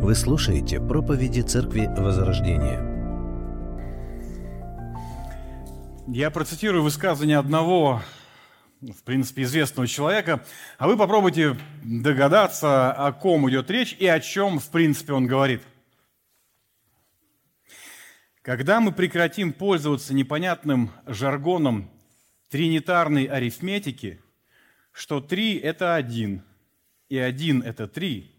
Вы слушаете проповеди Церкви Возрождения. Я процитирую высказывание одного, в принципе, известного человека, а вы попробуйте догадаться, о ком идет речь и о чем, в принципе, он говорит. Когда мы прекратим пользоваться непонятным жаргоном тринитарной арифметики, что три – это один, и один – это три –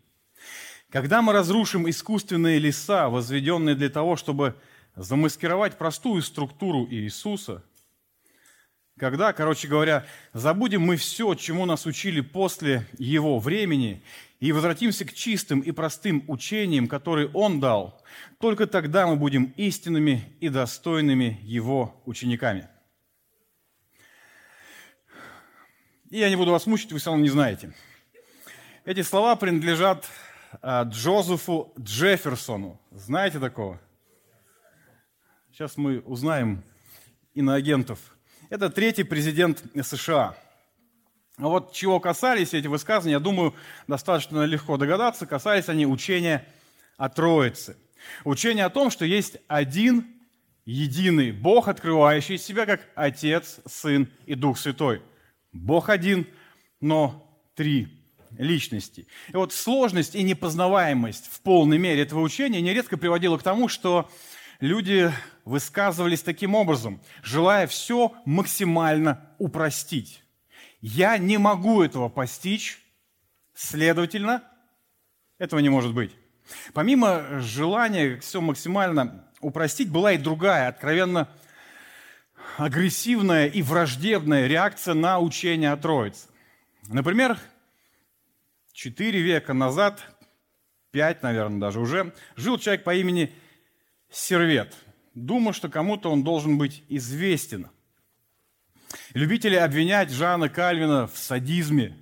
когда мы разрушим искусственные леса, возведенные для того, чтобы замаскировать простую структуру Иисуса, когда, короче говоря, забудем мы все, чему нас учили после Его времени, и возвратимся к чистым и простым учениям, которые Он дал, только тогда мы будем истинными и достойными Его учениками. И я не буду вас мучить, вы все равно не знаете. Эти слова принадлежат Джозефу Джефферсону. Знаете такого? Сейчас мы узнаем иноагентов. Это третий президент США. А вот чего касались эти высказывания, я думаю, достаточно легко догадаться, касались они учения о Троице. Учение о том, что есть один единый Бог, открывающий себя как Отец, Сын и Дух Святой. Бог один, но три личности. И вот сложность и непознаваемость в полной мере этого учения нередко приводила к тому, что люди высказывались таким образом, желая все максимально упростить. Я не могу этого постичь, следовательно, этого не может быть. Помимо желания все максимально упростить, была и другая, откровенно агрессивная и враждебная реакция на учение о Троице. Например, четыре века назад, пять, наверное, даже уже, жил человек по имени Сервет. Думаю, что кому-то он должен быть известен. Любители обвинять Жана Кальвина в садизме,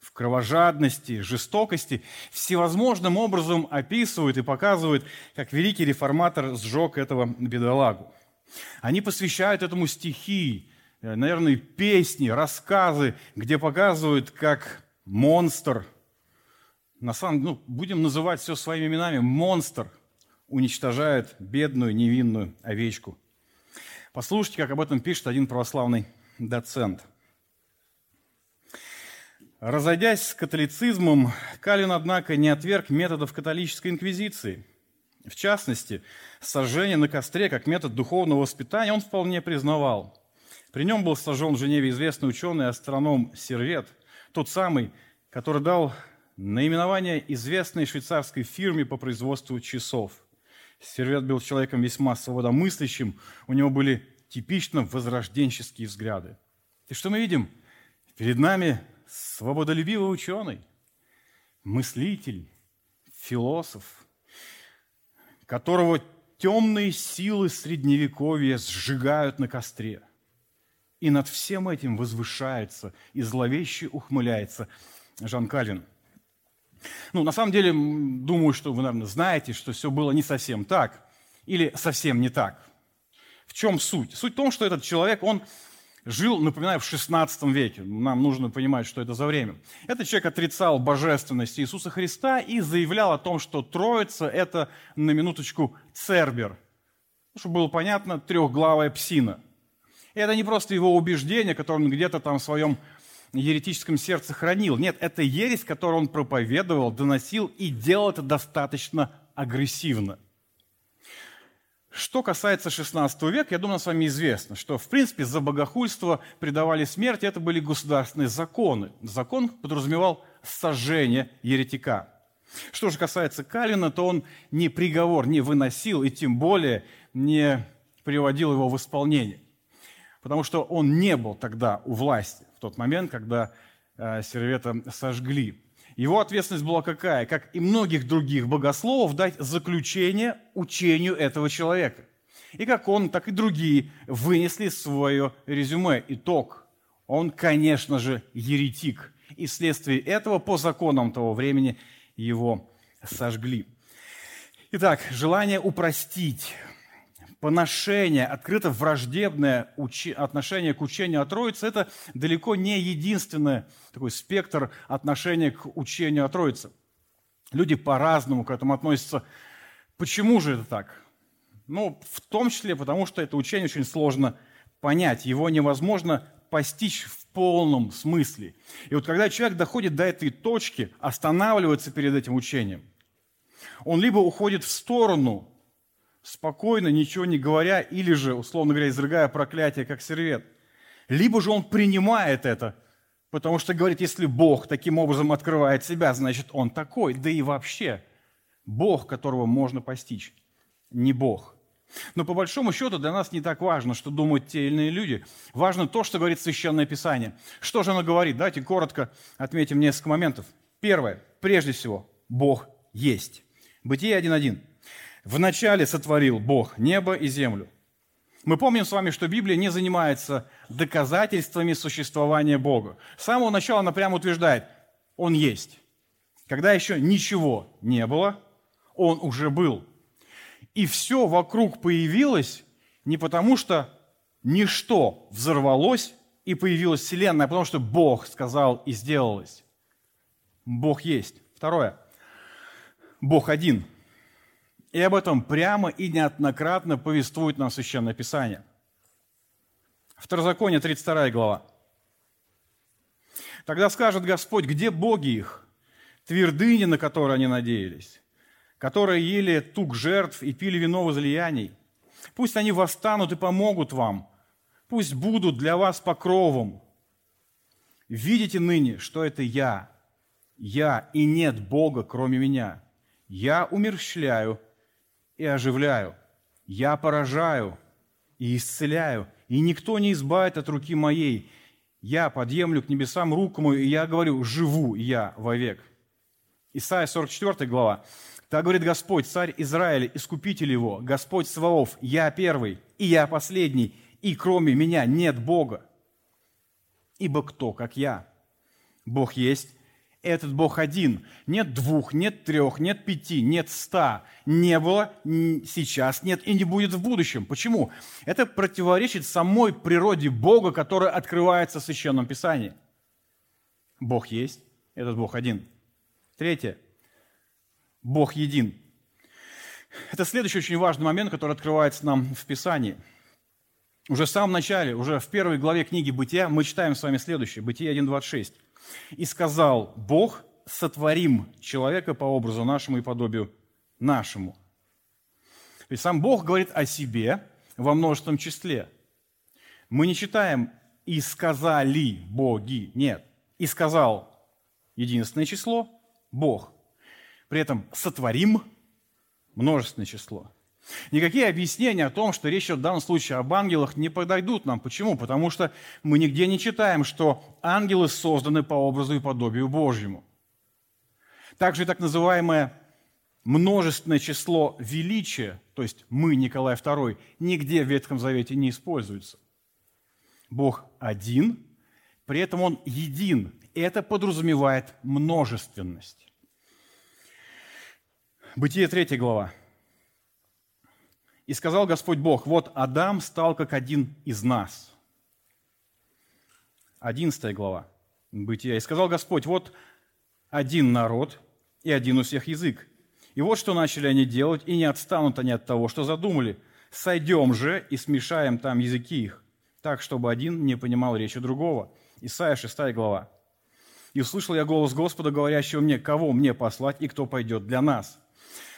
в кровожадности, жестокости, всевозможным образом описывают и показывают, как великий реформатор сжег этого бедолагу. Они посвящают этому стихи, э, наверное, песни, рассказы, где показывают, как монстр – на самом ну, будем называть все своими именами, монстр уничтожает бедную невинную овечку. Послушайте, как об этом пишет один православный доцент. Разойдясь с католицизмом, Калин, однако, не отверг методов католической инквизиции. В частности, сожжение на костре как метод духовного воспитания он вполне признавал. При нем был сожжен в Женеве известный ученый астроном Сервет, тот самый, который дал Наименование известной швейцарской фирме по производству часов. Сервет был человеком весьма свободомыслящим, у него были типично возрожденческие взгляды. И что мы видим? Перед нами свободолюбивый ученый, мыслитель, философ, которого темные силы Средневековья сжигают на костре. И над всем этим возвышается и зловеще ухмыляется Жан Калин – ну, на самом деле, думаю, что вы, наверное, знаете, что все было не совсем так или совсем не так. В чем суть? Суть в том, что этот человек, он жил, напоминаю, в 16 веке. Нам нужно понимать, что это за время. Этот человек отрицал божественность Иисуса Христа и заявлял о том, что Троица – это, на минуточку, Цербер. Чтобы было понятно, трехглавая псина. И это не просто его убеждение, которое он где-то там в своем еретическом сердце хранил. Нет, это ересь, которую он проповедовал, доносил и делал это достаточно агрессивно. Что касается 16 века, я думаю, с вами известно, что, в принципе, за богохульство предавали смерть, это были государственные законы. Закон подразумевал сожжение еретика. Что же касается Калина, то он ни приговор не выносил и тем более не приводил его в исполнение. Потому что он не был тогда у власти в тот момент, когда э, Сервета сожгли. Его ответственность была какая? Как и многих других богословов, дать заключение учению этого человека. И как он, так и другие вынесли свое резюме, итог. Он, конечно же, еретик. И вследствие этого, по законам того времени, его сожгли. Итак, желание упростить, поношение, открыто враждебное отношение к учению о Троице, это далеко не единственный такой спектр отношения к учению о Троице. Люди по-разному к этому относятся. Почему же это так? Ну, в том числе потому, что это учение очень сложно понять. Его невозможно постичь в полном смысле. И вот когда человек доходит до этой точки, останавливается перед этим учением, он либо уходит в сторону, спокойно, ничего не говоря, или же, условно говоря, изрыгая проклятие, как сервет, либо же он принимает это, потому что говорит, если Бог таким образом открывает себя, значит, он такой. Да и вообще, Бог, которого можно постичь, не Бог – но по большому счету для нас не так важно, что думают те или иные люди. Важно то, что говорит Священное Писание. Что же оно говорит? Давайте коротко отметим несколько моментов. Первое. Прежде всего, Бог есть. Бытие 1.1. Вначале сотворил Бог небо и землю. Мы помним с вами, что Библия не занимается доказательствами существования Бога. С самого начала она прямо утверждает, Он есть. Когда еще ничего не было, Он уже был – и все вокруг появилось не потому, что ничто взорвалось и появилась Вселенная, а потому что Бог сказал и сделалось. Бог есть. Второе. Бог один. И об этом прямо и неоднократно повествует нам Священное Писание. Второзаконие, 32 глава. Тогда скажет Господь, где боги их, твердыни, на которые они надеялись? которые ели тук жертв и пили вино возлияний. Пусть они восстанут и помогут вам. Пусть будут для вас покровом. Видите ныне, что это я. Я, и нет Бога, кроме меня. Я умерщвляю и оживляю. Я поражаю и исцеляю, и никто не избавит от руки моей. Я подъемлю к небесам руку мою, и я говорю, живу я вовек. Исайя 44 глава. Так говорит Господь, царь Израиля, искупитель его, Господь Саваоф, я первый, и я последний, и кроме меня нет Бога. Ибо кто, как я? Бог есть, этот Бог один. Нет двух, нет трех, нет пяти, нет ста. Не было, сейчас нет и не будет в будущем. Почему? Это противоречит самой природе Бога, которая открывается в Священном Писании. Бог есть, этот Бог один. Третье. Бог един. Это следующий очень важный момент, который открывается нам в Писании. Уже в самом начале, уже в первой главе книги «Бытия» мы читаем с вами следующее, Бытие 1.26. «И сказал Бог, сотворим человека по образу нашему и подобию нашему». То есть сам Бог говорит о себе во множественном числе. Мы не читаем «и сказали боги». Нет. «И сказал» единственное число – Бог – при этом сотворим множественное число. Никакие объяснения о том, что речь идет в данном случае об ангелах, не подойдут нам. Почему? Потому что мы нигде не читаем, что ангелы созданы по образу и подобию Божьему. Также и так называемое множественное число величия, то есть мы, Николай II, нигде в Ветхом Завете не используется. Бог один, при этом Он един. Это подразумевает множественность. Бытие 3 глава. «И сказал Господь Бог, вот Адам стал как один из нас». 11 глава Бытия. «И сказал Господь, вот один народ и один у всех язык. И вот что начали они делать, и не отстанут они от того, что задумали. Сойдем же и смешаем там языки их, так, чтобы один не понимал речи другого». Исайя 6 глава. «И услышал я голос Господа, говорящего мне, кого мне послать и кто пойдет для нас».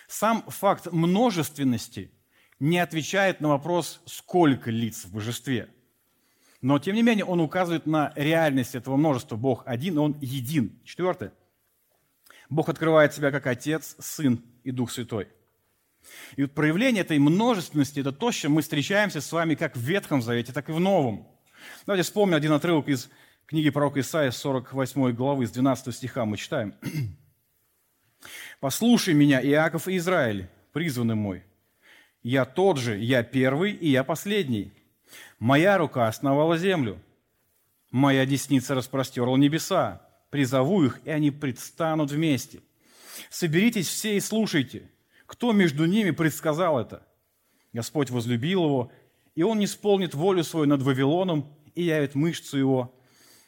Сам факт множественности не отвечает на вопрос, сколько лиц в божестве. Но, тем не менее, он указывает на реальность этого множества. Бог один, он един. Четвертое. Бог открывает себя как Отец, Сын и Дух Святой. И вот проявление этой множественности – это то, с чем мы встречаемся с вами как в Ветхом Завете, так и в Новом. Давайте вспомним один отрывок из книги пророка Исаия, 48 главы, с 12 стиха мы читаем. Послушай меня, Иаков и Израиль, призванный мой. Я тот же, я первый и я последний. Моя рука основала землю. Моя десница распростерла небеса. Призову их, и они предстанут вместе. Соберитесь все и слушайте. Кто между ними предсказал это? Господь возлюбил его, и он исполнит волю свою над Вавилоном и явит мышцу его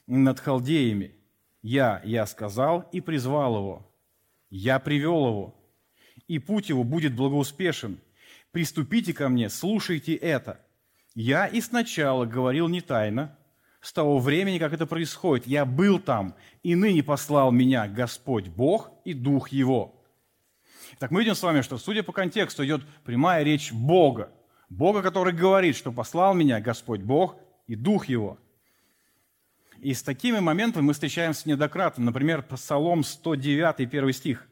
над халдеями. Я, я сказал и призвал его я привел его, и путь его будет благоуспешен. Приступите ко мне, слушайте это. Я и сначала говорил не тайно, с того времени, как это происходит. Я был там, и ныне послал меня Господь Бог и Дух Его. Так мы видим с вами, что, судя по контексту, идет прямая речь Бога. Бога, который говорит, что послал меня Господь Бог и Дух Его. И с такими моментами мы встречаемся неоднократно. Например, Псалом 109, 1 стих.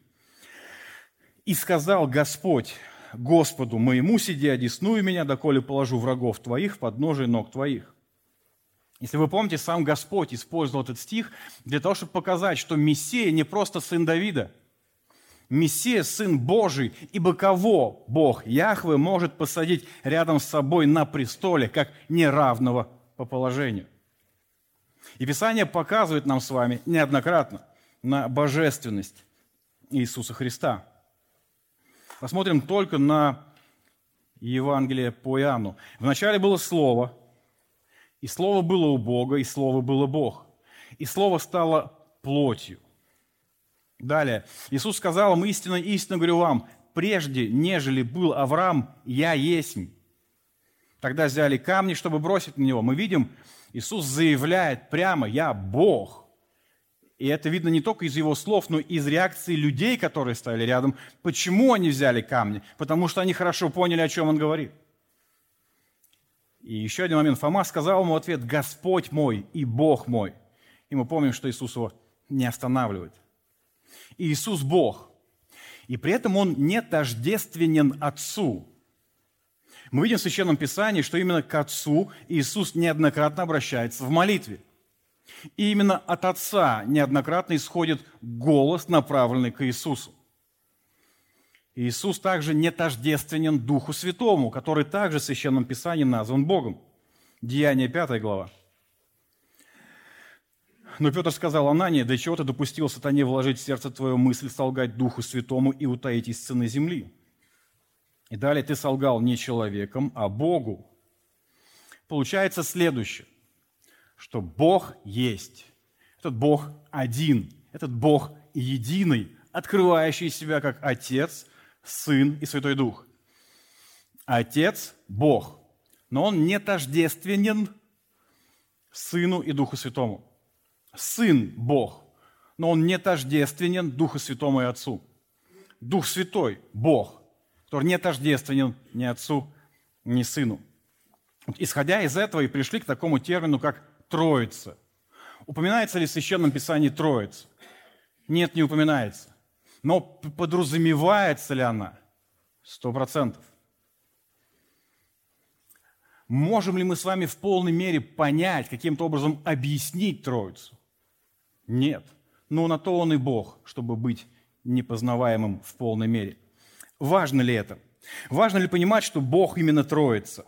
«И сказал Господь Господу моему, сиди, одесную меня, доколе положу врагов твоих в подножие ног твоих». Если вы помните, сам Господь использовал этот стих для того, чтобы показать, что Мессия не просто сын Давида. Мессия – сын Божий, ибо кого Бог, Яхве, может посадить рядом с собой на престоле, как неравного по положению? И Писание показывает нам с вами неоднократно на божественность Иисуса Христа. Посмотрим только на Евангелие по Иоанну. Вначале было Слово, и Слово было у Бога, и Слово было Бог. И Слово стало плотью. Далее. Иисус сказал им, истинно, истинно говорю вам, прежде, нежели был Авраам, я есть. Тогда взяли камни, чтобы бросить на него. Мы видим, Иисус заявляет прямо, я Бог. И это видно не только из его слов, но и из реакции людей, которые стояли рядом. Почему они взяли камни? Потому что они хорошо поняли, о чем он говорит. И еще один момент. Фома сказал ему ответ, Господь мой и Бог мой. И мы помним, что Иисус его не останавливает. И Иисус Бог. И при этом Он не тождественен Отцу. Мы видим в Священном Писании, что именно к Отцу Иисус неоднократно обращается в молитве. И именно от Отца неоднократно исходит голос, направленный к Иисусу. Иисус также не тождественен Духу Святому, который также в Священном Писании назван Богом. Деяние 5 глава. Но Петр сказал, Анания, для чего ты допустил сатане вложить в сердце твою мысль солгать Духу Святому и утаить из цены земли? И далее ты солгал не человеком, а Богу. Получается следующее, что Бог есть. Этот Бог один, этот Бог единый, открывающий себя как Отец, Сын и Святой Дух. Отец – Бог, но Он не тождественен Сыну и Духу Святому. Сын – Бог, но Он не тождественен Духу Святому и Отцу. Дух Святой – Бог, который не тождественен ни Отцу, ни Сыну. Исходя из этого и пришли к такому термину, как Троица. Упоминается ли в Священном Писании Троица? Нет, не упоминается. Но подразумевается ли она? Сто процентов. Можем ли мы с вами в полной мере понять, каким-то образом объяснить Троицу? Нет. Но на то он и Бог, чтобы быть непознаваемым в полной мере. Важно ли это? Важно ли понимать, что Бог именно Троица?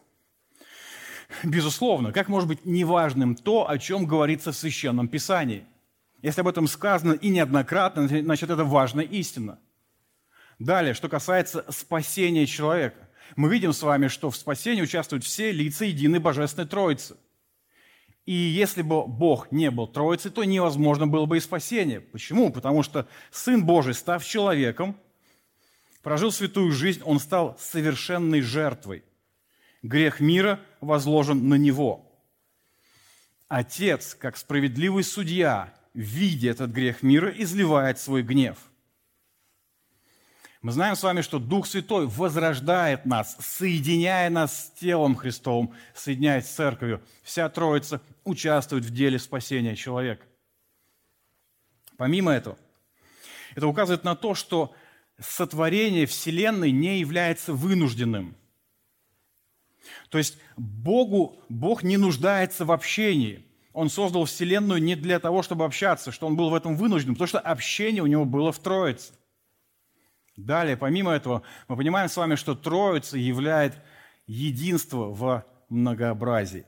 Безусловно. Как может быть неважным то, о чем говорится в Священном Писании? Если об этом сказано и неоднократно, значит, это важная истина. Далее, что касается спасения человека. Мы видим с вами, что в спасении участвуют все лица единой Божественной Троицы. И если бы Бог не был Троицей, то невозможно было бы и спасение. Почему? Потому что Сын Божий, став человеком, прожил святую жизнь, он стал совершенной жертвой. Грех мира возложен на него. Отец, как справедливый судья, видя этот грех мира, изливает свой гнев. Мы знаем с вами, что Дух Святой возрождает нас, соединяя нас с телом Христовым, соединяет с церковью. Вся Троица участвует в деле спасения человека. Помимо этого, это указывает на то, что сотворение Вселенной не является вынужденным. То есть Богу, Бог не нуждается в общении – он создал Вселенную не для того, чтобы общаться, что он был в этом вынужден, потому что общение у него было в Троице. Далее, помимо этого, мы понимаем с вами, что Троица являет единство в многообразии.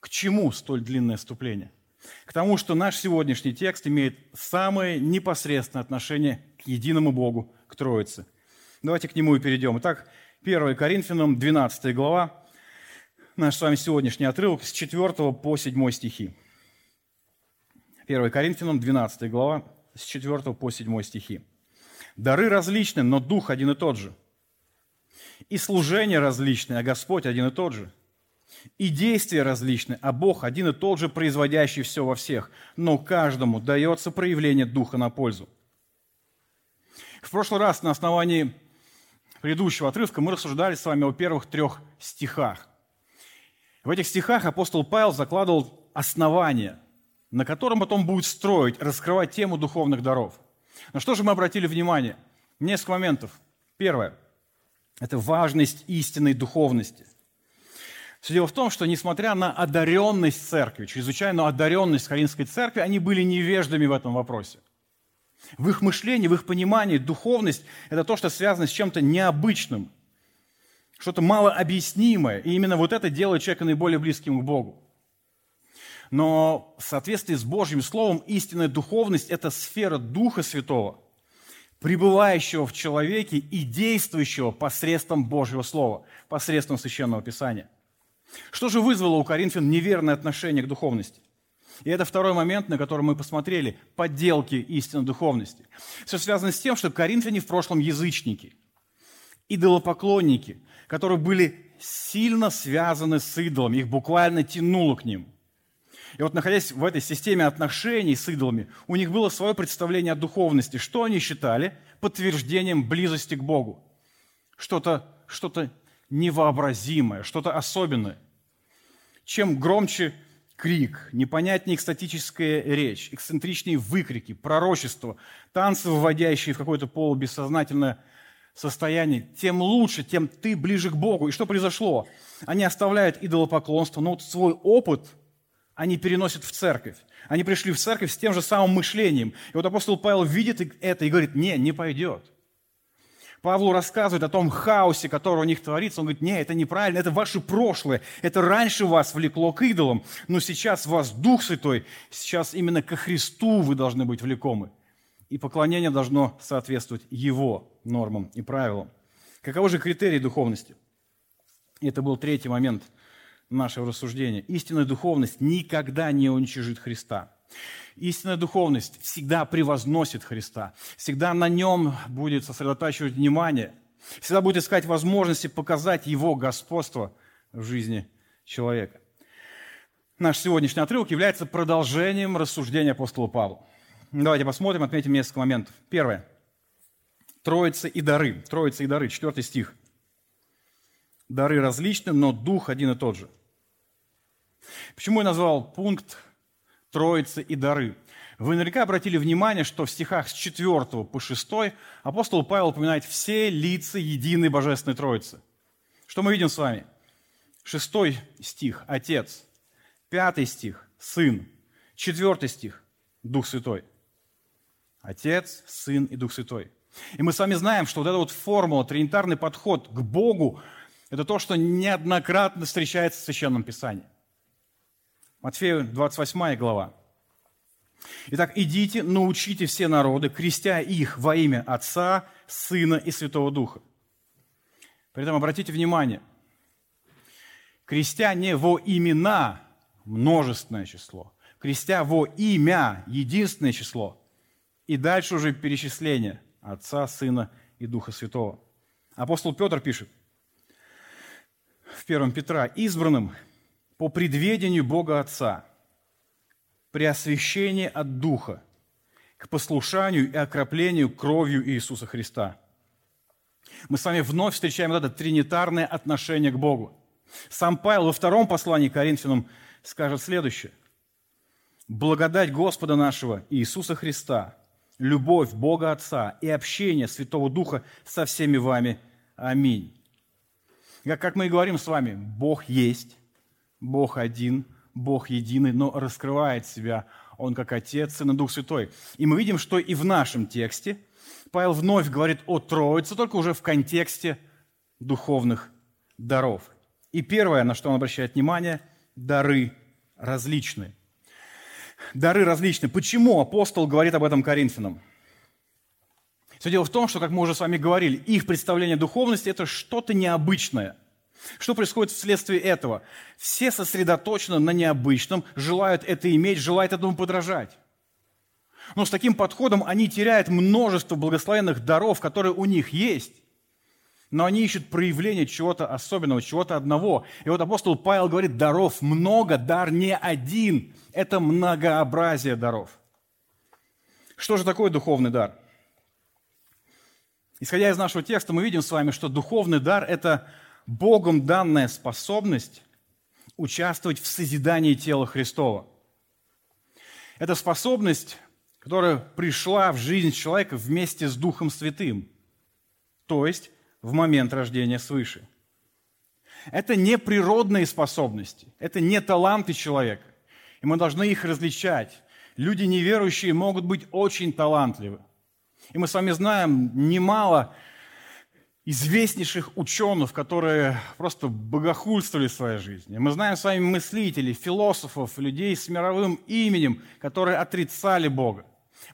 К чему столь длинное вступление? К тому, что наш сегодняшний текст имеет самое непосредственное отношение к единому Богу, к Троице. Давайте к нему и перейдем. Итак, 1 Коринфянам, 12 глава, наш с вами сегодняшний отрывок с 4 по 7 стихи. 1 Коринфянам, 12 глава, с 4 по 7 стихи. Дары различны, но Дух один и тот же. И служение различное, а Господь один и тот же. И действия различны, а Бог один и тот же, производящий все во всех. Но каждому дается проявление Духа на пользу. В прошлый раз на основании предыдущего отрывка мы рассуждали с вами о первых трех стихах. В этих стихах апостол Павел закладывал основание, на котором потом будет строить, раскрывать тему духовных даров. На что же мы обратили внимание? Несколько моментов. Первое – это важность истинной духовности. Все дело в том, что несмотря на одаренность церкви, чрезвычайную одаренность Каринской церкви, они были невеждами в этом вопросе. В их мышлении, в их понимании духовность – это то, что связано с чем-то необычным, что-то малообъяснимое. И именно вот это делает человека наиболее близким к Богу. Но в соответствии с Божьим Словом истинная духовность – это сфера Духа Святого, пребывающего в человеке и действующего посредством Божьего Слова, посредством Священного Писания. Что же вызвало у Коринфян неверное отношение к духовности? И это второй момент, на который мы посмотрели, подделки истинной духовности. Все связано с тем, что коринфяне в прошлом язычники, идолопоклонники, которые были сильно связаны с идолами, их буквально тянуло к ним. И вот находясь в этой системе отношений с идолами, у них было свое представление о духовности. Что они считали подтверждением близости к Богу? Что-то что невообразимое, что-то особенное. Чем громче крик, непонятнее экстатическая речь, эксцентричные выкрики, пророчество, танцы, вводящие в какое-то полубессознательное состояние, тем лучше, тем ты ближе к Богу. И что произошло? Они оставляют идолопоклонство, но вот свой опыт они переносят в церковь. Они пришли в церковь с тем же самым мышлением. И вот апостол Павел видит это и говорит, не, не пойдет. Павлу рассказывает о том хаосе, который у них творится. Он говорит, нет, это неправильно, это ваше прошлое. Это раньше вас влекло к идолам, но сейчас вас Дух Святой, сейчас именно ко Христу вы должны быть влекомы. И поклонение должно соответствовать Его нормам и правилам. Каковы же критерии духовности? Это был третий момент нашего рассуждения. Истинная духовность никогда не уничижит Христа. Истинная духовность всегда превозносит Христа, всегда на нем будет сосредотачивать внимание, всегда будет искать возможности показать Его господство в жизни человека. Наш сегодняшний отрывок является продолжением рассуждения апостола Павла. Давайте посмотрим, отметим несколько моментов. Первое. Троица и дары. Троица и дары. Четвертый стих. Дары различны, но дух один и тот же. Почему я назвал пункт Троицы и дары. Вы наверняка обратили внимание, что в стихах с 4 по 6 апостол Павел упоминает все лица единой Божественной Троицы. Что мы видим с вами? Шестой стих – Отец. Пятый стих – Сын. Четвертый стих – Дух Святой. Отец, Сын и Дух Святой. И мы с вами знаем, что вот эта вот формула, тринитарный подход к Богу – это то, что неоднократно встречается в Священном Писании – Матфею 28 глава. Итак, идите, научите все народы, крестя их во имя Отца, Сына и Святого Духа. При этом обратите внимание, крестя не во имена, множественное число, крестя во имя, единственное число, и дальше уже перечисление Отца, Сына и Духа Святого. Апостол Петр пишет в 1 Петра, избранным по предведению Бога Отца, при освящении от Духа, к послушанию и окроплению кровью Иисуса Христа. Мы с вами вновь встречаем вот это тринитарное отношение к Богу. Сам Павел во втором послании к Коринфянам скажет следующее. «Благодать Господа нашего Иисуса Христа, любовь Бога Отца и общение Святого Духа со всеми вами. Аминь». Как мы и говорим с вами, Бог есть, Бог один, Бог единый, но раскрывает себя Он как Отец, Сын и Дух Святой. И мы видим, что и в нашем тексте Павел вновь говорит о Троице, только уже в контексте духовных даров. И первое, на что он обращает внимание, дары различные. Дары различные. Почему апостол говорит об этом Коринфянам? Все дело в том, что, как мы уже с вами говорили, их представление духовности – это что-то необычное – что происходит вследствие этого? Все сосредоточены на необычном, желают это иметь, желают этому подражать. Но с таким подходом они теряют множество благословенных даров, которые у них есть. Но они ищут проявление чего-то особенного, чего-то одного. И вот апостол Павел говорит, даров много, дар не один. Это многообразие даров. Что же такое духовный дар? Исходя из нашего текста, мы видим с вами, что духовный дар – это Богом данная способность участвовать в созидании тела Христова. Это способность, которая пришла в жизнь человека вместе с Духом Святым, то есть в момент рождения свыше. Это не природные способности, это не таланты человека, и мы должны их различать. Люди неверующие могут быть очень талантливы. И мы с вами знаем немало известнейших ученых, которые просто богохульствовали в своей жизни. Мы знаем с вами мыслителей, философов, людей с мировым именем, которые отрицали Бога.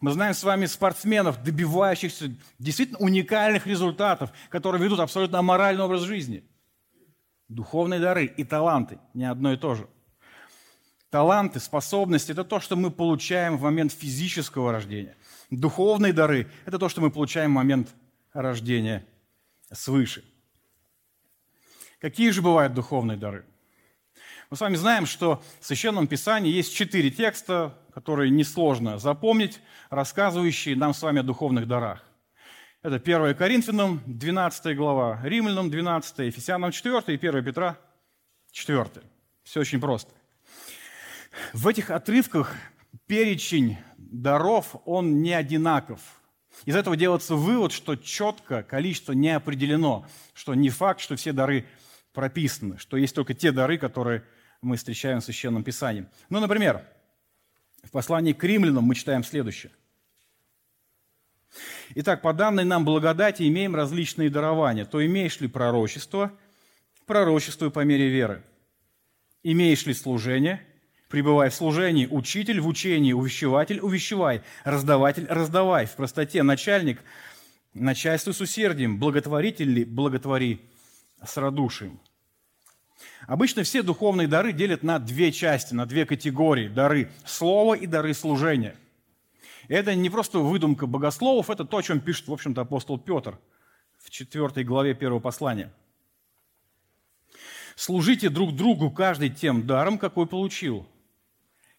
Мы знаем с вами спортсменов, добивающихся действительно уникальных результатов, которые ведут абсолютно аморальный образ жизни. Духовные дары и таланты – не одно и то же. Таланты, способности – это то, что мы получаем в момент физического рождения. Духовные дары – это то, что мы получаем в момент рождения свыше. Какие же бывают духовные дары? Мы с вами знаем, что в Священном Писании есть четыре текста, которые несложно запомнить, рассказывающие нам с вами о духовных дарах. Это 1 Коринфянам, 12 глава, Римлянам, 12, Ефесянам, 4 и 1 Петра, 4. Все очень просто. В этих отрывках перечень даров, он не одинаков. Из этого делается вывод, что четко количество не определено, что не факт, что все дары прописаны, что есть только те дары, которые мы встречаем в Священном Писании. Ну, например, в послании к римлянам мы читаем следующее. Итак, по данной нам благодати имеем различные дарования. То имеешь ли пророчество, пророчествуй по мере веры. Имеешь ли служение – Пребывай в служении, учитель в учении, увещеватель, увещевай, раздаватель, раздавай. В простоте начальник, начальствуй с усердием, благотворитель ли, благотвори с радушием. Обычно все духовные дары делят на две части, на две категории. Дары слова и дары служения. Это не просто выдумка богословов, это то, о чем пишет, в общем-то, апостол Петр в 4 главе первого послания. «Служите друг другу каждый тем даром, какой получил,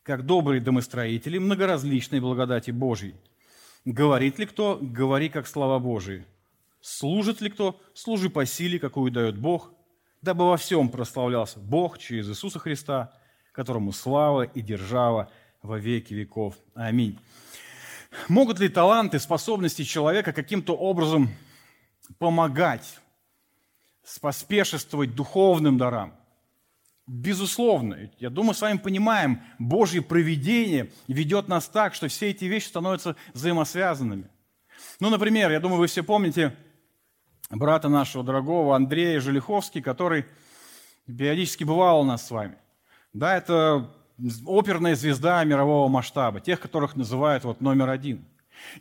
как добрые домостроители многоразличной благодати Божьей. Говорит ли кто, говори как слова Божии. Служит ли кто, служи по силе, какую дает Бог, дабы во всем прославлялся Бог через Иисуса Христа, которому слава и держава во веки веков. Аминь. Могут ли таланты, способности человека каким-то образом помогать, споспешествовать духовным дарам? Безусловно, я думаю, с вами понимаем, Божье провидение ведет нас так, что все эти вещи становятся взаимосвязанными. Ну, например, я думаю, вы все помните брата нашего дорогого Андрея Желиховский, который периодически бывал у нас с вами. Да, это оперная звезда мирового масштаба, тех, которых называют вот номер один.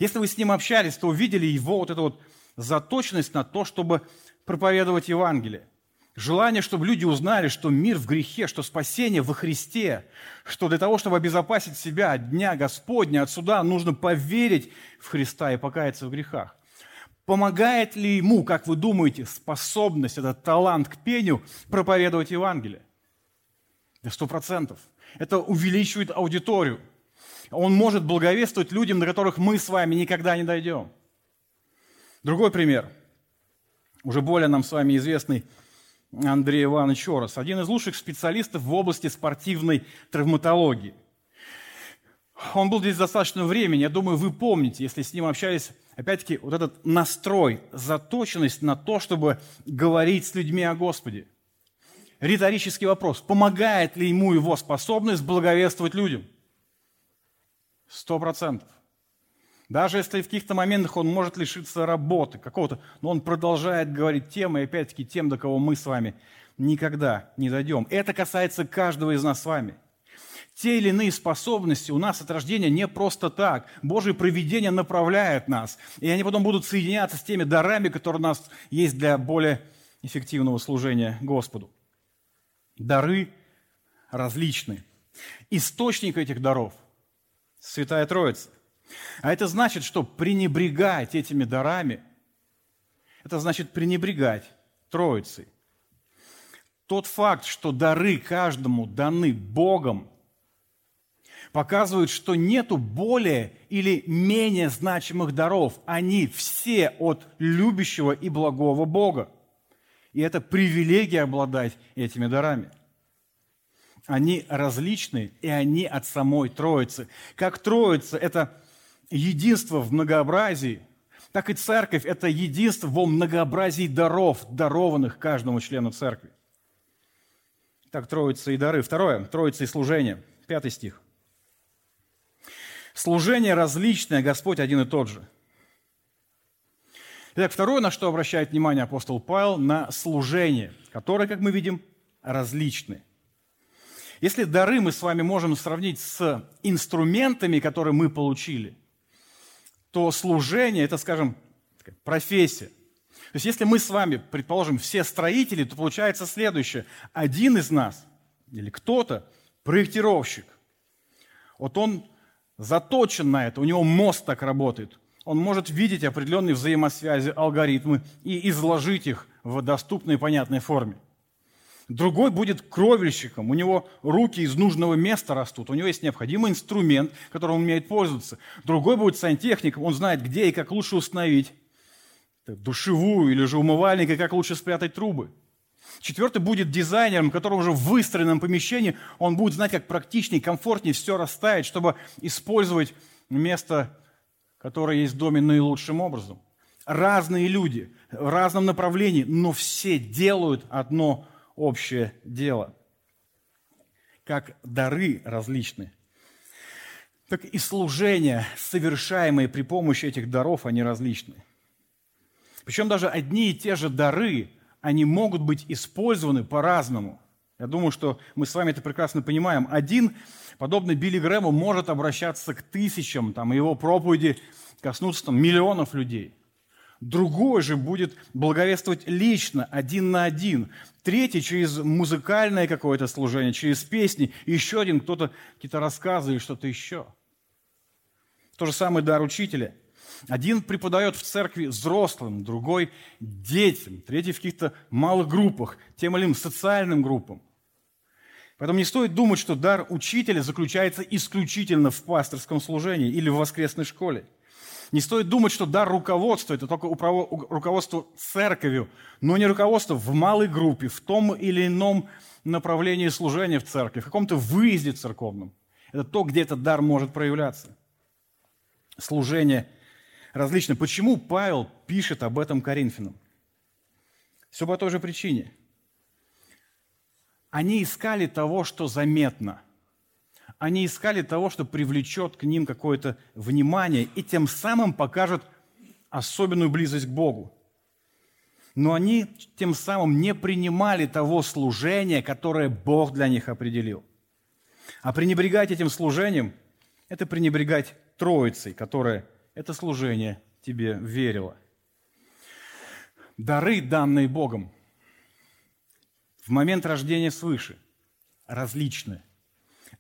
Если вы с ним общались, то увидели его вот эту вот заточенность на то, чтобы проповедовать Евангелие. Желание, чтобы люди узнали, что мир в грехе, что спасение во Христе, что для того, чтобы обезопасить себя от Дня Господня, от суда, нужно поверить в Христа и покаяться в грехах. Помогает ли ему, как вы думаете, способность, этот талант к пению проповедовать Евангелие? Да сто процентов. Это увеличивает аудиторию. Он может благовествовать людям, до которых мы с вами никогда не дойдем. Другой пример, уже более нам с вами известный Андрей Иванович Орос, один из лучших специалистов в области спортивной травматологии. Он был здесь достаточно времени, я думаю, вы помните, если с ним общались, опять-таки, вот этот настрой, заточенность на то, чтобы говорить с людьми о Господе. Риторический вопрос, помогает ли ему его способность благовествовать людям? Сто процентов. Даже если в каких-то моментах он может лишиться работы какого-то, но он продолжает говорить тем, и опять-таки тем, до кого мы с вами никогда не дойдем. Это касается каждого из нас с вами. Те или иные способности у нас от рождения не просто так. Божье провидение направляет нас. И они потом будут соединяться с теми дарами, которые у нас есть для более эффективного служения Господу. Дары различны. Источник этих даров – Святая Троица. А это значит, что пренебрегать этими дарами, это значит пренебрегать Троицей. Тот факт, что дары каждому даны Богом, показывает, что нету более или менее значимых даров. Они все от любящего и благого Бога. И это привилегия обладать этими дарами. Они различны, и они от самой Троицы. Как Троица – это единство в многообразии, так и Церковь – это единство во многообразии даров, дарованных каждому члену Церкви. Так, Троица и дары. Второе – Троица и служение. Пятый стих. Служение различное, Господь один и тот же. Итак, второе, на что обращает внимание апостол Павел, на служение, которое, как мы видим, различны. Если дары мы с вами можем сравнить с инструментами, которые мы получили, то служение – это, скажем, профессия. То есть если мы с вами, предположим, все строители, то получается следующее. Один из нас или кто-то проектировщик. Вот он заточен на это, у него мозг так работает. Он может видеть определенные взаимосвязи, алгоритмы и изложить их в доступной и понятной форме. Другой будет кровельщиком, у него руки из нужного места растут, у него есть необходимый инструмент, которым он умеет пользоваться. Другой будет сантехником, он знает, где и как лучше установить душевую или же умывальник, и как лучше спрятать трубы. Четвертый будет дизайнером, которого уже в выстроенном помещении он будет знать, как практичнее, комфортнее все расставить, чтобы использовать место, которое есть в доме наилучшим образом. Разные люди в разном направлении, но все делают одно общее дело. Как дары различны, так и служения, совершаемые при помощи этих даров, они различны. Причем даже одни и те же дары, они могут быть использованы по-разному. Я думаю, что мы с вами это прекрасно понимаем. Один, подобно Билли Грэму, может обращаться к тысячам, там, его проповеди коснутся там, миллионов людей. Другой же будет благовествовать лично, один на один. Третий через музыкальное какое-то служение, через песни. Еще один кто-то какие-то рассказы или что-то еще. То же самое дар учителя – один преподает в церкви взрослым, другой – детям, третий в каких-то малых группах, тем или иным социальным группам. Поэтому не стоит думать, что дар учителя заключается исключительно в пасторском служении или в воскресной школе. Не стоит думать, что дар руководства – это только руководство церковью, но не руководство в малой группе, в том или ином направлении служения в церкви, в каком-то выезде церковном. Это то, где этот дар может проявляться. Служение различно. Почему Павел пишет об этом Коринфянам? Все по той же причине. Они искали того, что заметно. Они искали того, что привлечет к ним какое-то внимание и тем самым покажет особенную близость к Богу. Но они тем самым не принимали того служения, которое Бог для них определил. А пренебрегать этим служением – это пренебрегать Троицей, которая это служение тебе верило. Дары, данные Богом, в момент рождения свыше, различны.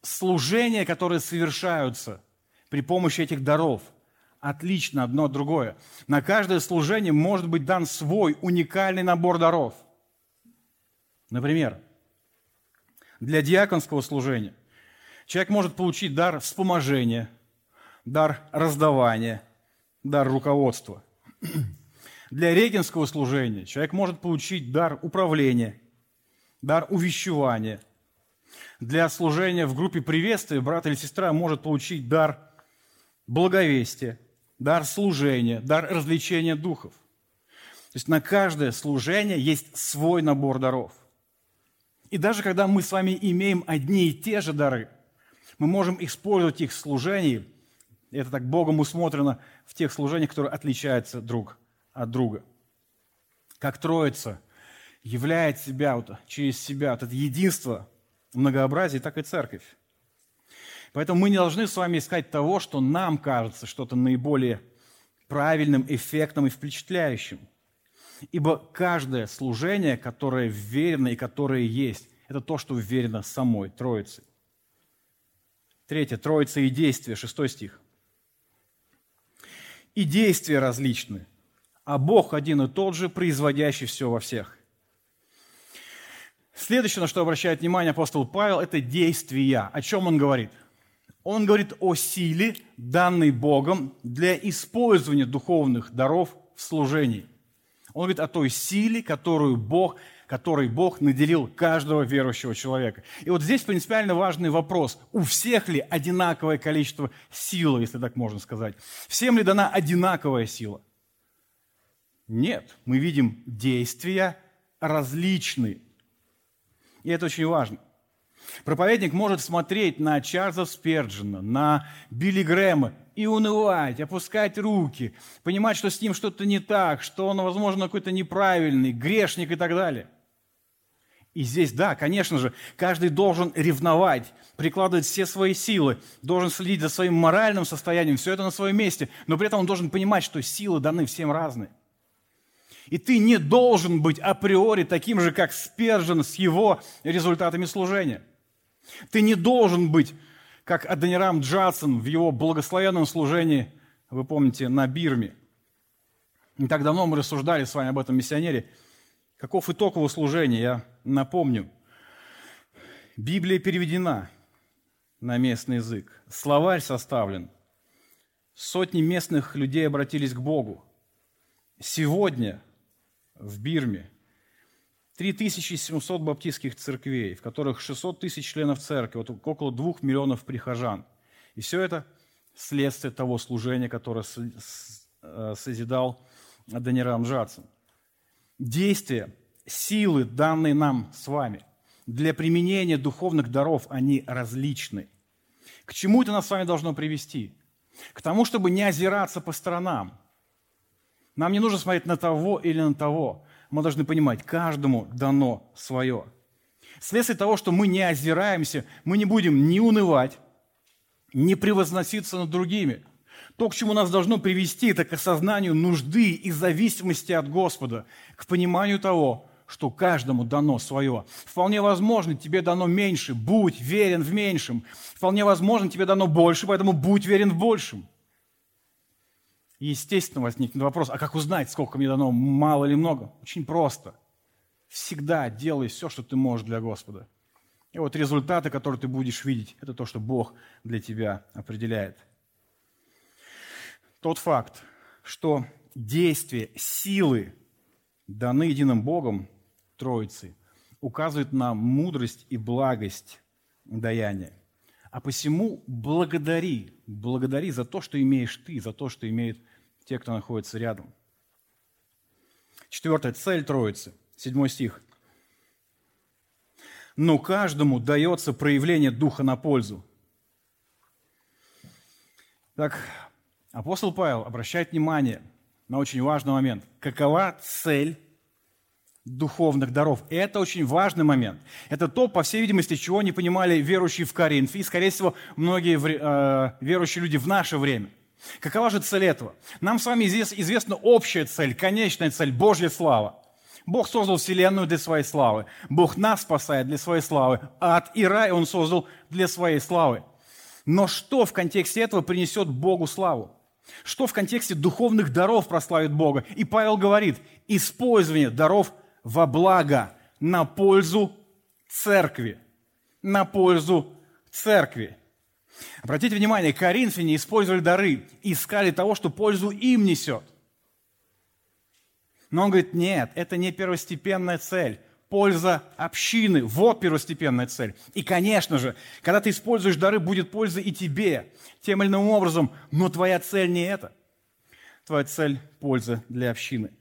Служения, которые совершаются при помощи этих даров, отлично одно от другое. На каждое служение может быть дан свой уникальный набор даров. Например, для диаконского служения человек может получить дар вспоможения, дар раздавания, дар руководства. Для регенского служения человек может получить дар управления, дар увещевания. Для служения в группе приветствия брат или сестра может получить дар благовестия, дар служения, дар развлечения духов. То есть на каждое служение есть свой набор даров. И даже когда мы с вами имеем одни и те же дары, мы можем использовать их в служении – это так Богом усмотрено в тех служениях, которые отличаются друг от друга. Как Троица являет себя вот, через себя, вот это единство, многообразие, так и церковь. Поэтому мы не должны с вами искать того, что нам кажется что-то наиболее правильным, эффектным и впечатляющим. Ибо каждое служение, которое верено и которое есть, это то, что верено самой Троице. Третье. Троица и действие. Шестой стих. и действия различны, а Бог один и тот же, производящий все во всех. Следующее, на что обращает внимание апостол Павел, это действия. О чем он говорит? Он говорит о силе, данной Богом для использования духовных даров в служении. Он говорит о той силе, которую Бог, которой Бог наделил каждого верующего человека. И вот здесь принципиально важный вопрос. У всех ли одинаковое количество силы, если так можно сказать? Всем ли дана одинаковая сила? Нет. Мы видим действия различные. И это очень важно. Проповедник может смотреть на Чарльза Сперджина, на Билли Грэма и унывать, опускать руки, понимать, что с ним что-то не так, что он, возможно, какой-то неправильный, грешник и так далее. И здесь, да, конечно же, каждый должен ревновать, прикладывать все свои силы, должен следить за своим моральным состоянием, все это на своем месте, но при этом он должен понимать, что силы даны всем разные. И ты не должен быть априори таким же, как Спержен с его результатами служения. Ты не должен быть, как Аденирам Джадсон в его благословенном служении, вы помните, на Бирме. Не так давно мы рассуждали с вами об этом миссионере. Каков итог его служения, я напомню. Библия переведена на местный язык. Словарь составлен. Сотни местных людей обратились к Богу. Сегодня в Бирме 3700 баптистских церквей, в которых 600 тысяч членов церкви, вот около 2 миллионов прихожан. И все это следствие того служения, которое э, созидал Данирам Джадсон. Действия, силы, данные нам с вами, для применения духовных даров, они различны. К чему это нас с вами должно привести? К тому, чтобы не озираться по сторонам – нам не нужно смотреть на того или на того. Мы должны понимать, каждому дано свое. Вследствие того, что мы не озираемся, мы не будем ни унывать, ни превозноситься над другими. То, к чему нас должно привести, это к осознанию нужды и зависимости от Господа, к пониманию того, что каждому дано свое. Вполне возможно, тебе дано меньше, будь верен в меньшем. Вполне возможно, тебе дано больше, поэтому будь верен в большем. Естественно возникнет вопрос, а как узнать, сколько мне дано, мало или много? Очень просто. Всегда делай все, что ты можешь для Господа. И вот результаты, которые ты будешь видеть, это то, что Бог для тебя определяет. Тот факт, что действия, силы даны единым Богом, Троицы, указывает на мудрость и благость даяния. А посему благодари, благодари за то, что имеешь ты, за то, что имеют те, кто находится рядом. Четвертая цель Троицы, седьмой стих. Но каждому дается проявление Духа на пользу. Так, апостол Павел обращает внимание на очень важный момент. Какова цель духовных даров. Это очень важный момент. Это то, по всей видимости, чего не понимали верующие в Коринфе и, скорее всего, многие э, верующие люди в наше время. Какова же цель этого? Нам с вами известна общая цель, конечная цель – Божья слава. Бог создал Вселенную для своей славы. Бог нас спасает для своей славы. Ад и рай Он создал для своей славы. Но что в контексте этого принесет Богу славу? Что в контексте духовных даров прославит Бога? И Павел говорит, использование даров – во благо, на пользу церкви. На пользу церкви. Обратите внимание, коринфяне использовали дары, искали того, что пользу им несет. Но он говорит, нет, это не первостепенная цель. Польза общины, вот первостепенная цель. И, конечно же, когда ты используешь дары, будет польза и тебе, тем или иным образом, но твоя цель не это. Твоя цель – польза для общины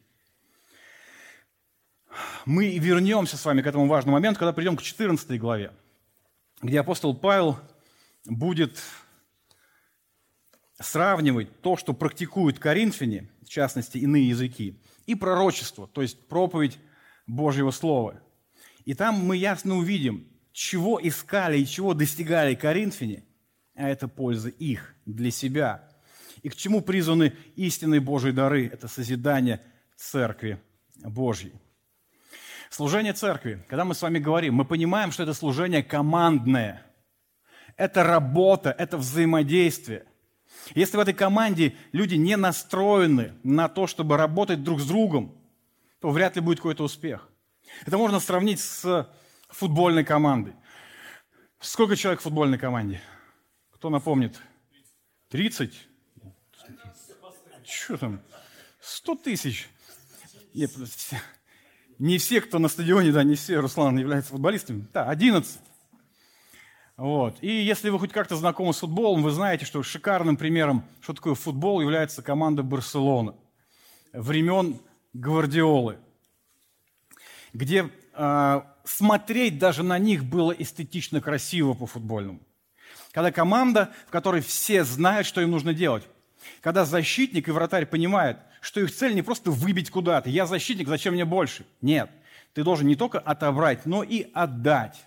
мы вернемся с вами к этому важному моменту, когда придем к 14 главе, где апостол Павел будет сравнивать то, что практикуют коринфяне, в частности, иные языки, и пророчество, то есть проповедь Божьего Слова. И там мы ясно увидим, чего искали и чего достигали коринфяне, а это польза их для себя. И к чему призваны истинные Божьи дары – это созидание Церкви Божьей. Служение церкви. Когда мы с вами говорим, мы понимаем, что это служение командное. Это работа, это взаимодействие. Если в этой команде люди не настроены на то, чтобы работать друг с другом, то вряд ли будет какой-то успех. Это можно сравнить с футбольной командой. Сколько человек в футбольной команде? Кто напомнит? 30? Что там? 100 тысяч. Нет, не все, кто на стадионе, да, не все, Руслан, являются футболистами. Да, 11. Вот. И если вы хоть как-то знакомы с футболом, вы знаете, что шикарным примером, что такое футбол, является команда Барселона времен Гвардиолы, где э, смотреть даже на них было эстетично красиво по футбольному. Когда команда, в которой все знают, что им нужно делать. Когда защитник и вратарь понимают, что их цель не просто выбить куда-то. Я защитник, зачем мне больше? Нет. Ты должен не только отобрать, но и отдать.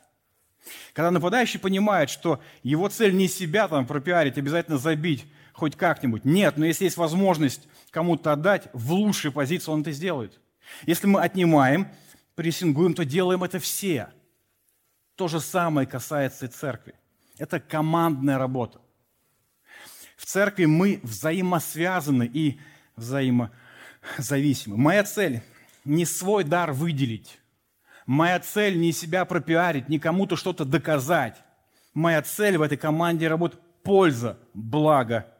Когда нападающий понимает, что его цель не себя там пропиарить, обязательно забить хоть как-нибудь. Нет, но если есть возможность кому-то отдать, в лучшей позиции он это сделает. Если мы отнимаем, прессингуем, то делаем это все. То же самое касается и церкви. Это командная работа. В церкви мы взаимосвязаны и взаимозависимы. Моя цель не свой дар выделить, Моя цель не себя пропиарить, не кому-то что-то доказать. Моя цель в этой команде работать – польза, благо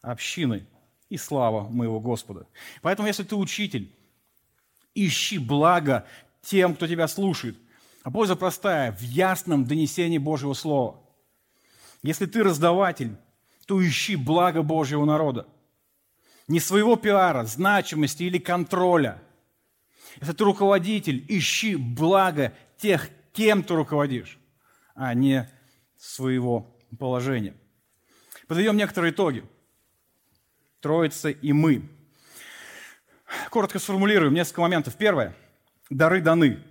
общины и слава моего Господа. Поэтому, если ты учитель, ищи благо тем, кто тебя слушает. А польза простая – в ясном донесении Божьего Слова. Если ты раздаватель, то ищи благо Божьего народа. Не своего пиара, значимости или контроля – если ты руководитель, ищи благо тех, кем ты руководишь, а не своего положения. Подведем некоторые итоги. Троица и мы. Коротко сформулируем несколько моментов. Первое. Дары даны.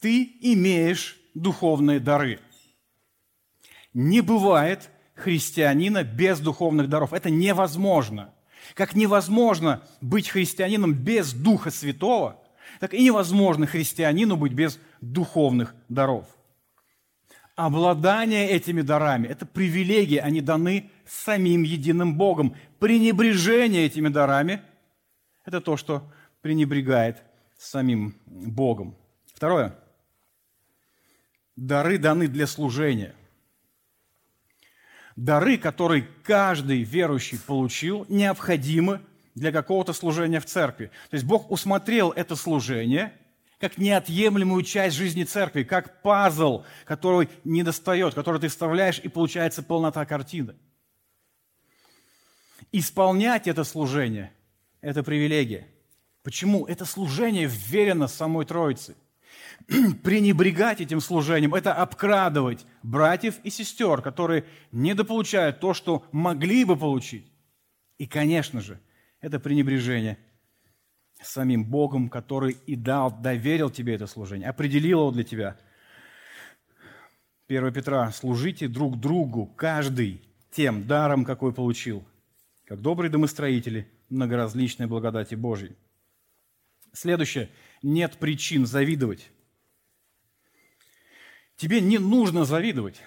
Ты имеешь духовные дары. Не бывает христианина без духовных даров. Это невозможно. Как невозможно быть христианином без Духа Святого, так и невозможно христианину быть без духовных даров. Обладание этими дарами – это привилегии, они даны самим единым Богом. Пренебрежение этими дарами – это то, что пренебрегает самим Богом. Второе. Дары даны для служения – дары, которые каждый верующий получил, необходимы для какого-то служения в церкви. То есть Бог усмотрел это служение как неотъемлемую часть жизни церкви, как пазл, который не достает, который ты вставляешь, и получается полнота картины. Исполнять это служение – это привилегия. Почему? Это служение вверено самой Троице. пренебрегать этим служением, это обкрадывать братьев и сестер, которые недополучают то, что могли бы получить. И, конечно же, это пренебрежение самим Богом, который и дал, доверил тебе это служение, определил его для тебя. 1 Петра, служите друг другу, каждый тем даром, какой получил, как добрые домостроители многоразличной благодати Божьей. Следующее. Нет причин завидовать. Тебе не нужно завидовать,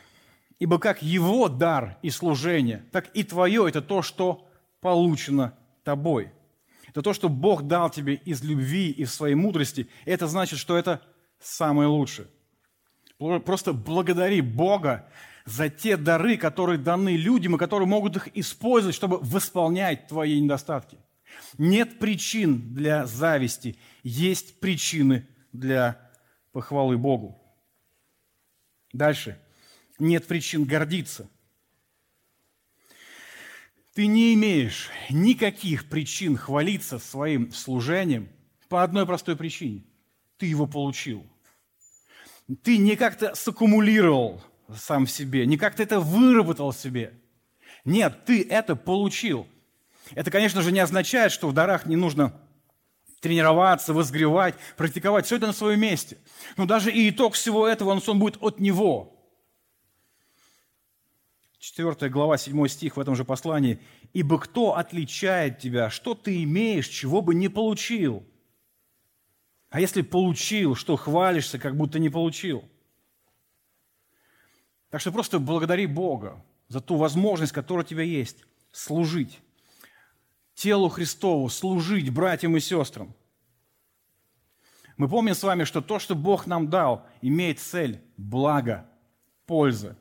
ибо как его дар и служение, так и твое – это то, что получено тобой. Это то, что Бог дал тебе из любви и в своей мудрости. Это значит, что это самое лучшее. Просто благодари Бога за те дары, которые даны людям, и которые могут их использовать, чтобы восполнять твои недостатки. Нет причин для зависти, есть причины для похвалы Богу. Дальше. Нет причин гордиться. Ты не имеешь никаких причин хвалиться своим служением по одной простой причине. Ты его получил. Ты не как-то саккумулировал сам в себе, не как-то это выработал в себе. Нет, ты это получил. Это, конечно же, не означает, что в дарах не нужно тренироваться, возгревать, практиковать. Все это на своем месте. Но даже и итог всего этого, он, он будет от Него. 4 глава, 7 стих в этом же послании. «Ибо кто отличает тебя? Что ты имеешь, чего бы не получил?» А если получил, что хвалишься, как будто не получил? Так что просто благодари Бога за ту возможность, которая у тебя есть, служить телу Христову, служить братьям и сестрам. Мы помним с вами, что то, что Бог нам дал, имеет цель, благо, польза.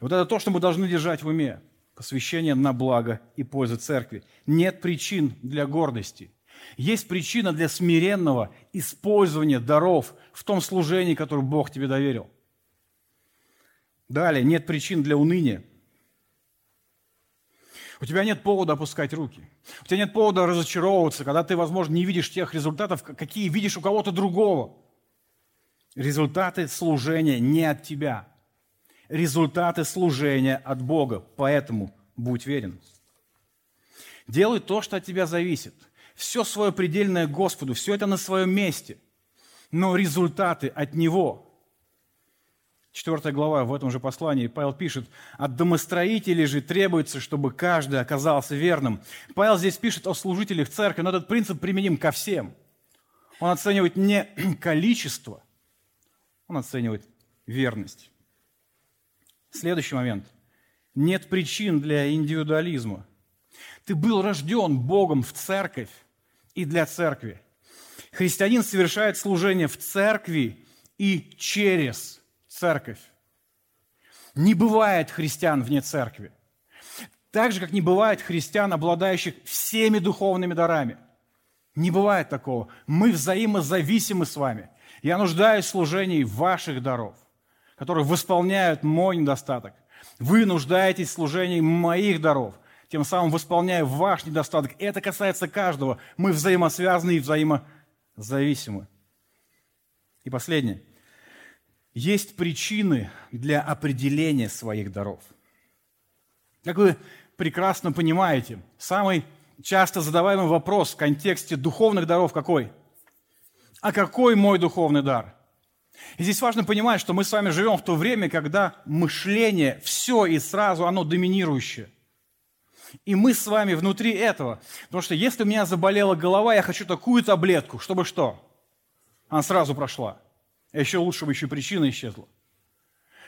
И вот это то, что мы должны держать в уме. Посвящение на благо и пользу церкви. Нет причин для гордости. Есть причина для смиренного использования даров в том служении, которое Бог тебе доверил. Далее, нет причин для уныния. У тебя нет повода опускать руки. У тебя нет повода разочаровываться, когда ты, возможно, не видишь тех результатов, какие видишь у кого-то другого. Результаты служения не от тебя. Результаты служения от Бога. Поэтому будь верен. Делай то, что от тебя зависит. Все свое предельное Господу, все это на своем месте. Но результаты от Него – 4 глава в этом же послании Павел пишет, от домостроителей же требуется, чтобы каждый оказался верным. Павел здесь пишет о служителях церкви, но этот принцип применим ко всем. Он оценивает не количество, он оценивает верность. Следующий момент. Нет причин для индивидуализма. Ты был рожден Богом в церковь и для церкви. Христианин совершает служение в церкви и через церковь. Не бывает христиан вне церкви. Так же, как не бывает христиан, обладающих всеми духовными дарами. Не бывает такого. Мы взаимозависимы с вами. Я нуждаюсь в служении ваших даров, которые восполняют мой недостаток. Вы нуждаетесь в служении моих даров, тем самым восполняя ваш недостаток. Это касается каждого. Мы взаимосвязаны и взаимозависимы. И последнее есть причины для определения своих даров. Как вы прекрасно понимаете, самый часто задаваемый вопрос в контексте духовных даров какой? А какой мой духовный дар? И здесь важно понимать, что мы с вами живем в то время, когда мышление, все и сразу, оно доминирующее. И мы с вами внутри этого. Потому что если у меня заболела голова, я хочу такую таблетку, чтобы что? Она сразу прошла. А еще лучше бы еще причина исчезла.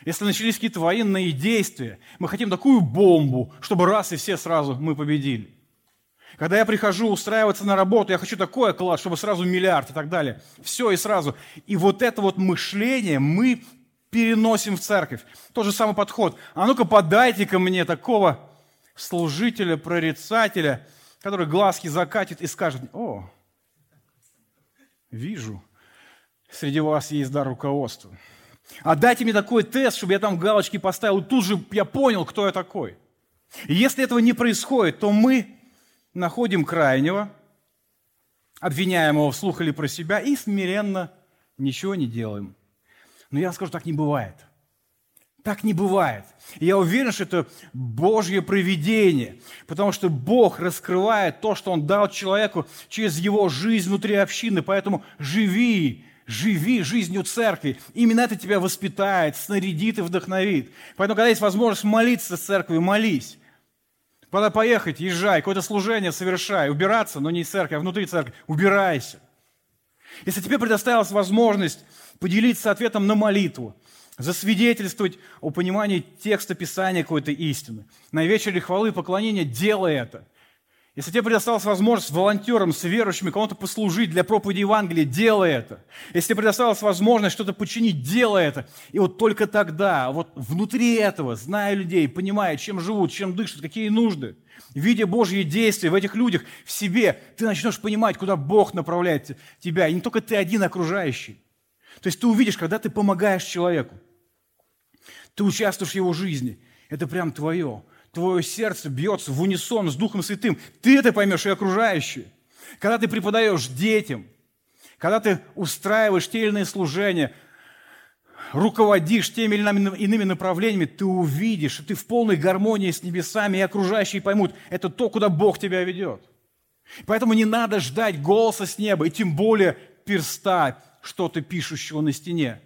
Если начались какие-то военные действия, мы хотим такую бомбу, чтобы раз и все сразу мы победили. Когда я прихожу устраиваться на работу, я хочу такой оклад, чтобы сразу миллиард и так далее. Все и сразу. И вот это вот мышление мы переносим в церковь. Тот же самый подход. А ну-ка подайте ко мне такого служителя, прорицателя, который глазки закатит и скажет, о, вижу, среди вас есть дар руководства. А дайте мне такой тест, чтобы я там галочки поставил, и тут же я понял, кто я такой. И если этого не происходит, то мы находим крайнего, обвиняем его вслух или про себя и смиренно ничего не делаем. Но я скажу, так не бывает. Так не бывает. Я уверен, что это Божье провидение, потому что Бог раскрывает то, что Он дал человеку через его жизнь внутри общины. Поэтому живи Живи жизнью церкви. Именно это тебя воспитает, снарядит и вдохновит. Поэтому, когда есть возможность молиться в церкви, молись. Куда поехать, езжай, какое-то служение совершай, убираться, но не из церкви, а внутри церкви, убирайся. Если тебе предоставилась возможность поделиться ответом на молитву, засвидетельствовать о понимании текста Писания какой-то истины, на вечере хвалы и поклонения, делай это. Если тебе предоставилась возможность волонтерам, с верующими, кому-то послужить для проповеди Евангелия, делай это. Если тебе предоставилась возможность что-то починить, делай это. И вот только тогда, вот внутри этого, зная людей, понимая, чем живут, чем дышат, какие нужды, видя Божьи действия в этих людях, в себе, ты начнешь понимать, куда Бог направляет тебя. И не только ты один окружающий. То есть ты увидишь, когда ты помогаешь человеку, ты участвуешь в его жизни, это прям твое твое сердце бьется в унисон с Духом Святым, ты это поймешь и окружающие. Когда ты преподаешь детям, когда ты устраиваешь те или иные служения, руководишь теми или иными направлениями, ты увидишь, что ты в полной гармонии с небесами, и окружающие поймут, это то, куда Бог тебя ведет. Поэтому не надо ждать голоса с неба, и тем более перста, что-то пишущего на стене.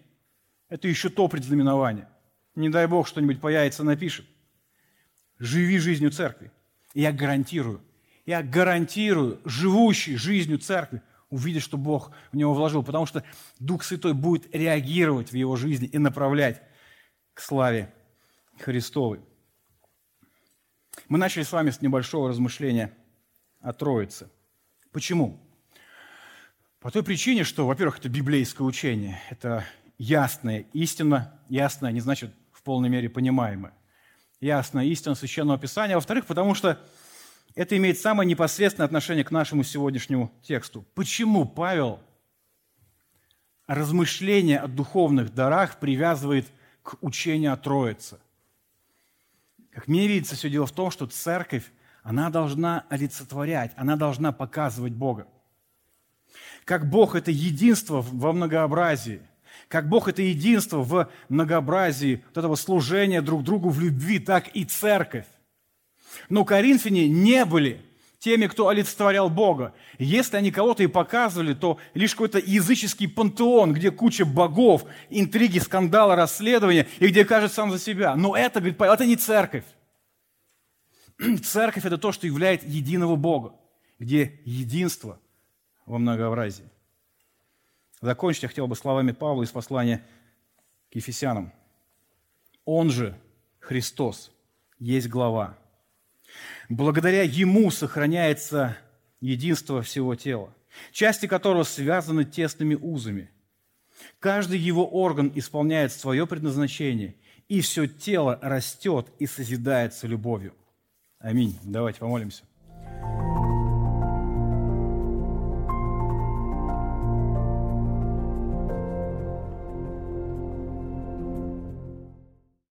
Это еще то предзнаменование. Не дай Бог, что-нибудь появится, напишет. Живи жизнью церкви. Я гарантирую, я гарантирую, живущий жизнью церкви, увидишь, что Бог в него вложил, потому что Дух Святой будет реагировать в его жизни и направлять к славе Христовой. Мы начали с вами с небольшого размышления о Троице. Почему? По той причине, что, во-первых, это библейское учение, это ясная истина, ясная не значит в полной мере понимаемая, ясная истина Священного Писания, во-вторых, потому что это имеет самое непосредственное отношение к нашему сегодняшнему тексту. Почему Павел размышления о духовных дарах привязывает к учению о Троице? Как мне видится, все дело в том, что церковь, она должна олицетворять, она должна показывать Бога. Как Бог – это единство во многообразии, как Бог – это единство в многообразии вот этого служения друг другу в любви, так и церковь. Но коринфяне не были теми, кто олицетворял Бога. Если они кого-то и показывали, то лишь какой-то языческий пантеон, где куча богов, интриги, скандалы, расследования, и где кажется сам за себя. Но это, говорит Павел, это не церковь. Церковь – это то, что являет единого Бога, где единство во многообразии. Закончить я хотел бы словами Павла из послания к Ефесянам. Он же, Христос, есть глава, Благодаря Ему сохраняется единство всего тела, части которого связаны тесными узами. Каждый его орган исполняет свое предназначение, и все тело растет и созидается любовью. Аминь. Давайте помолимся.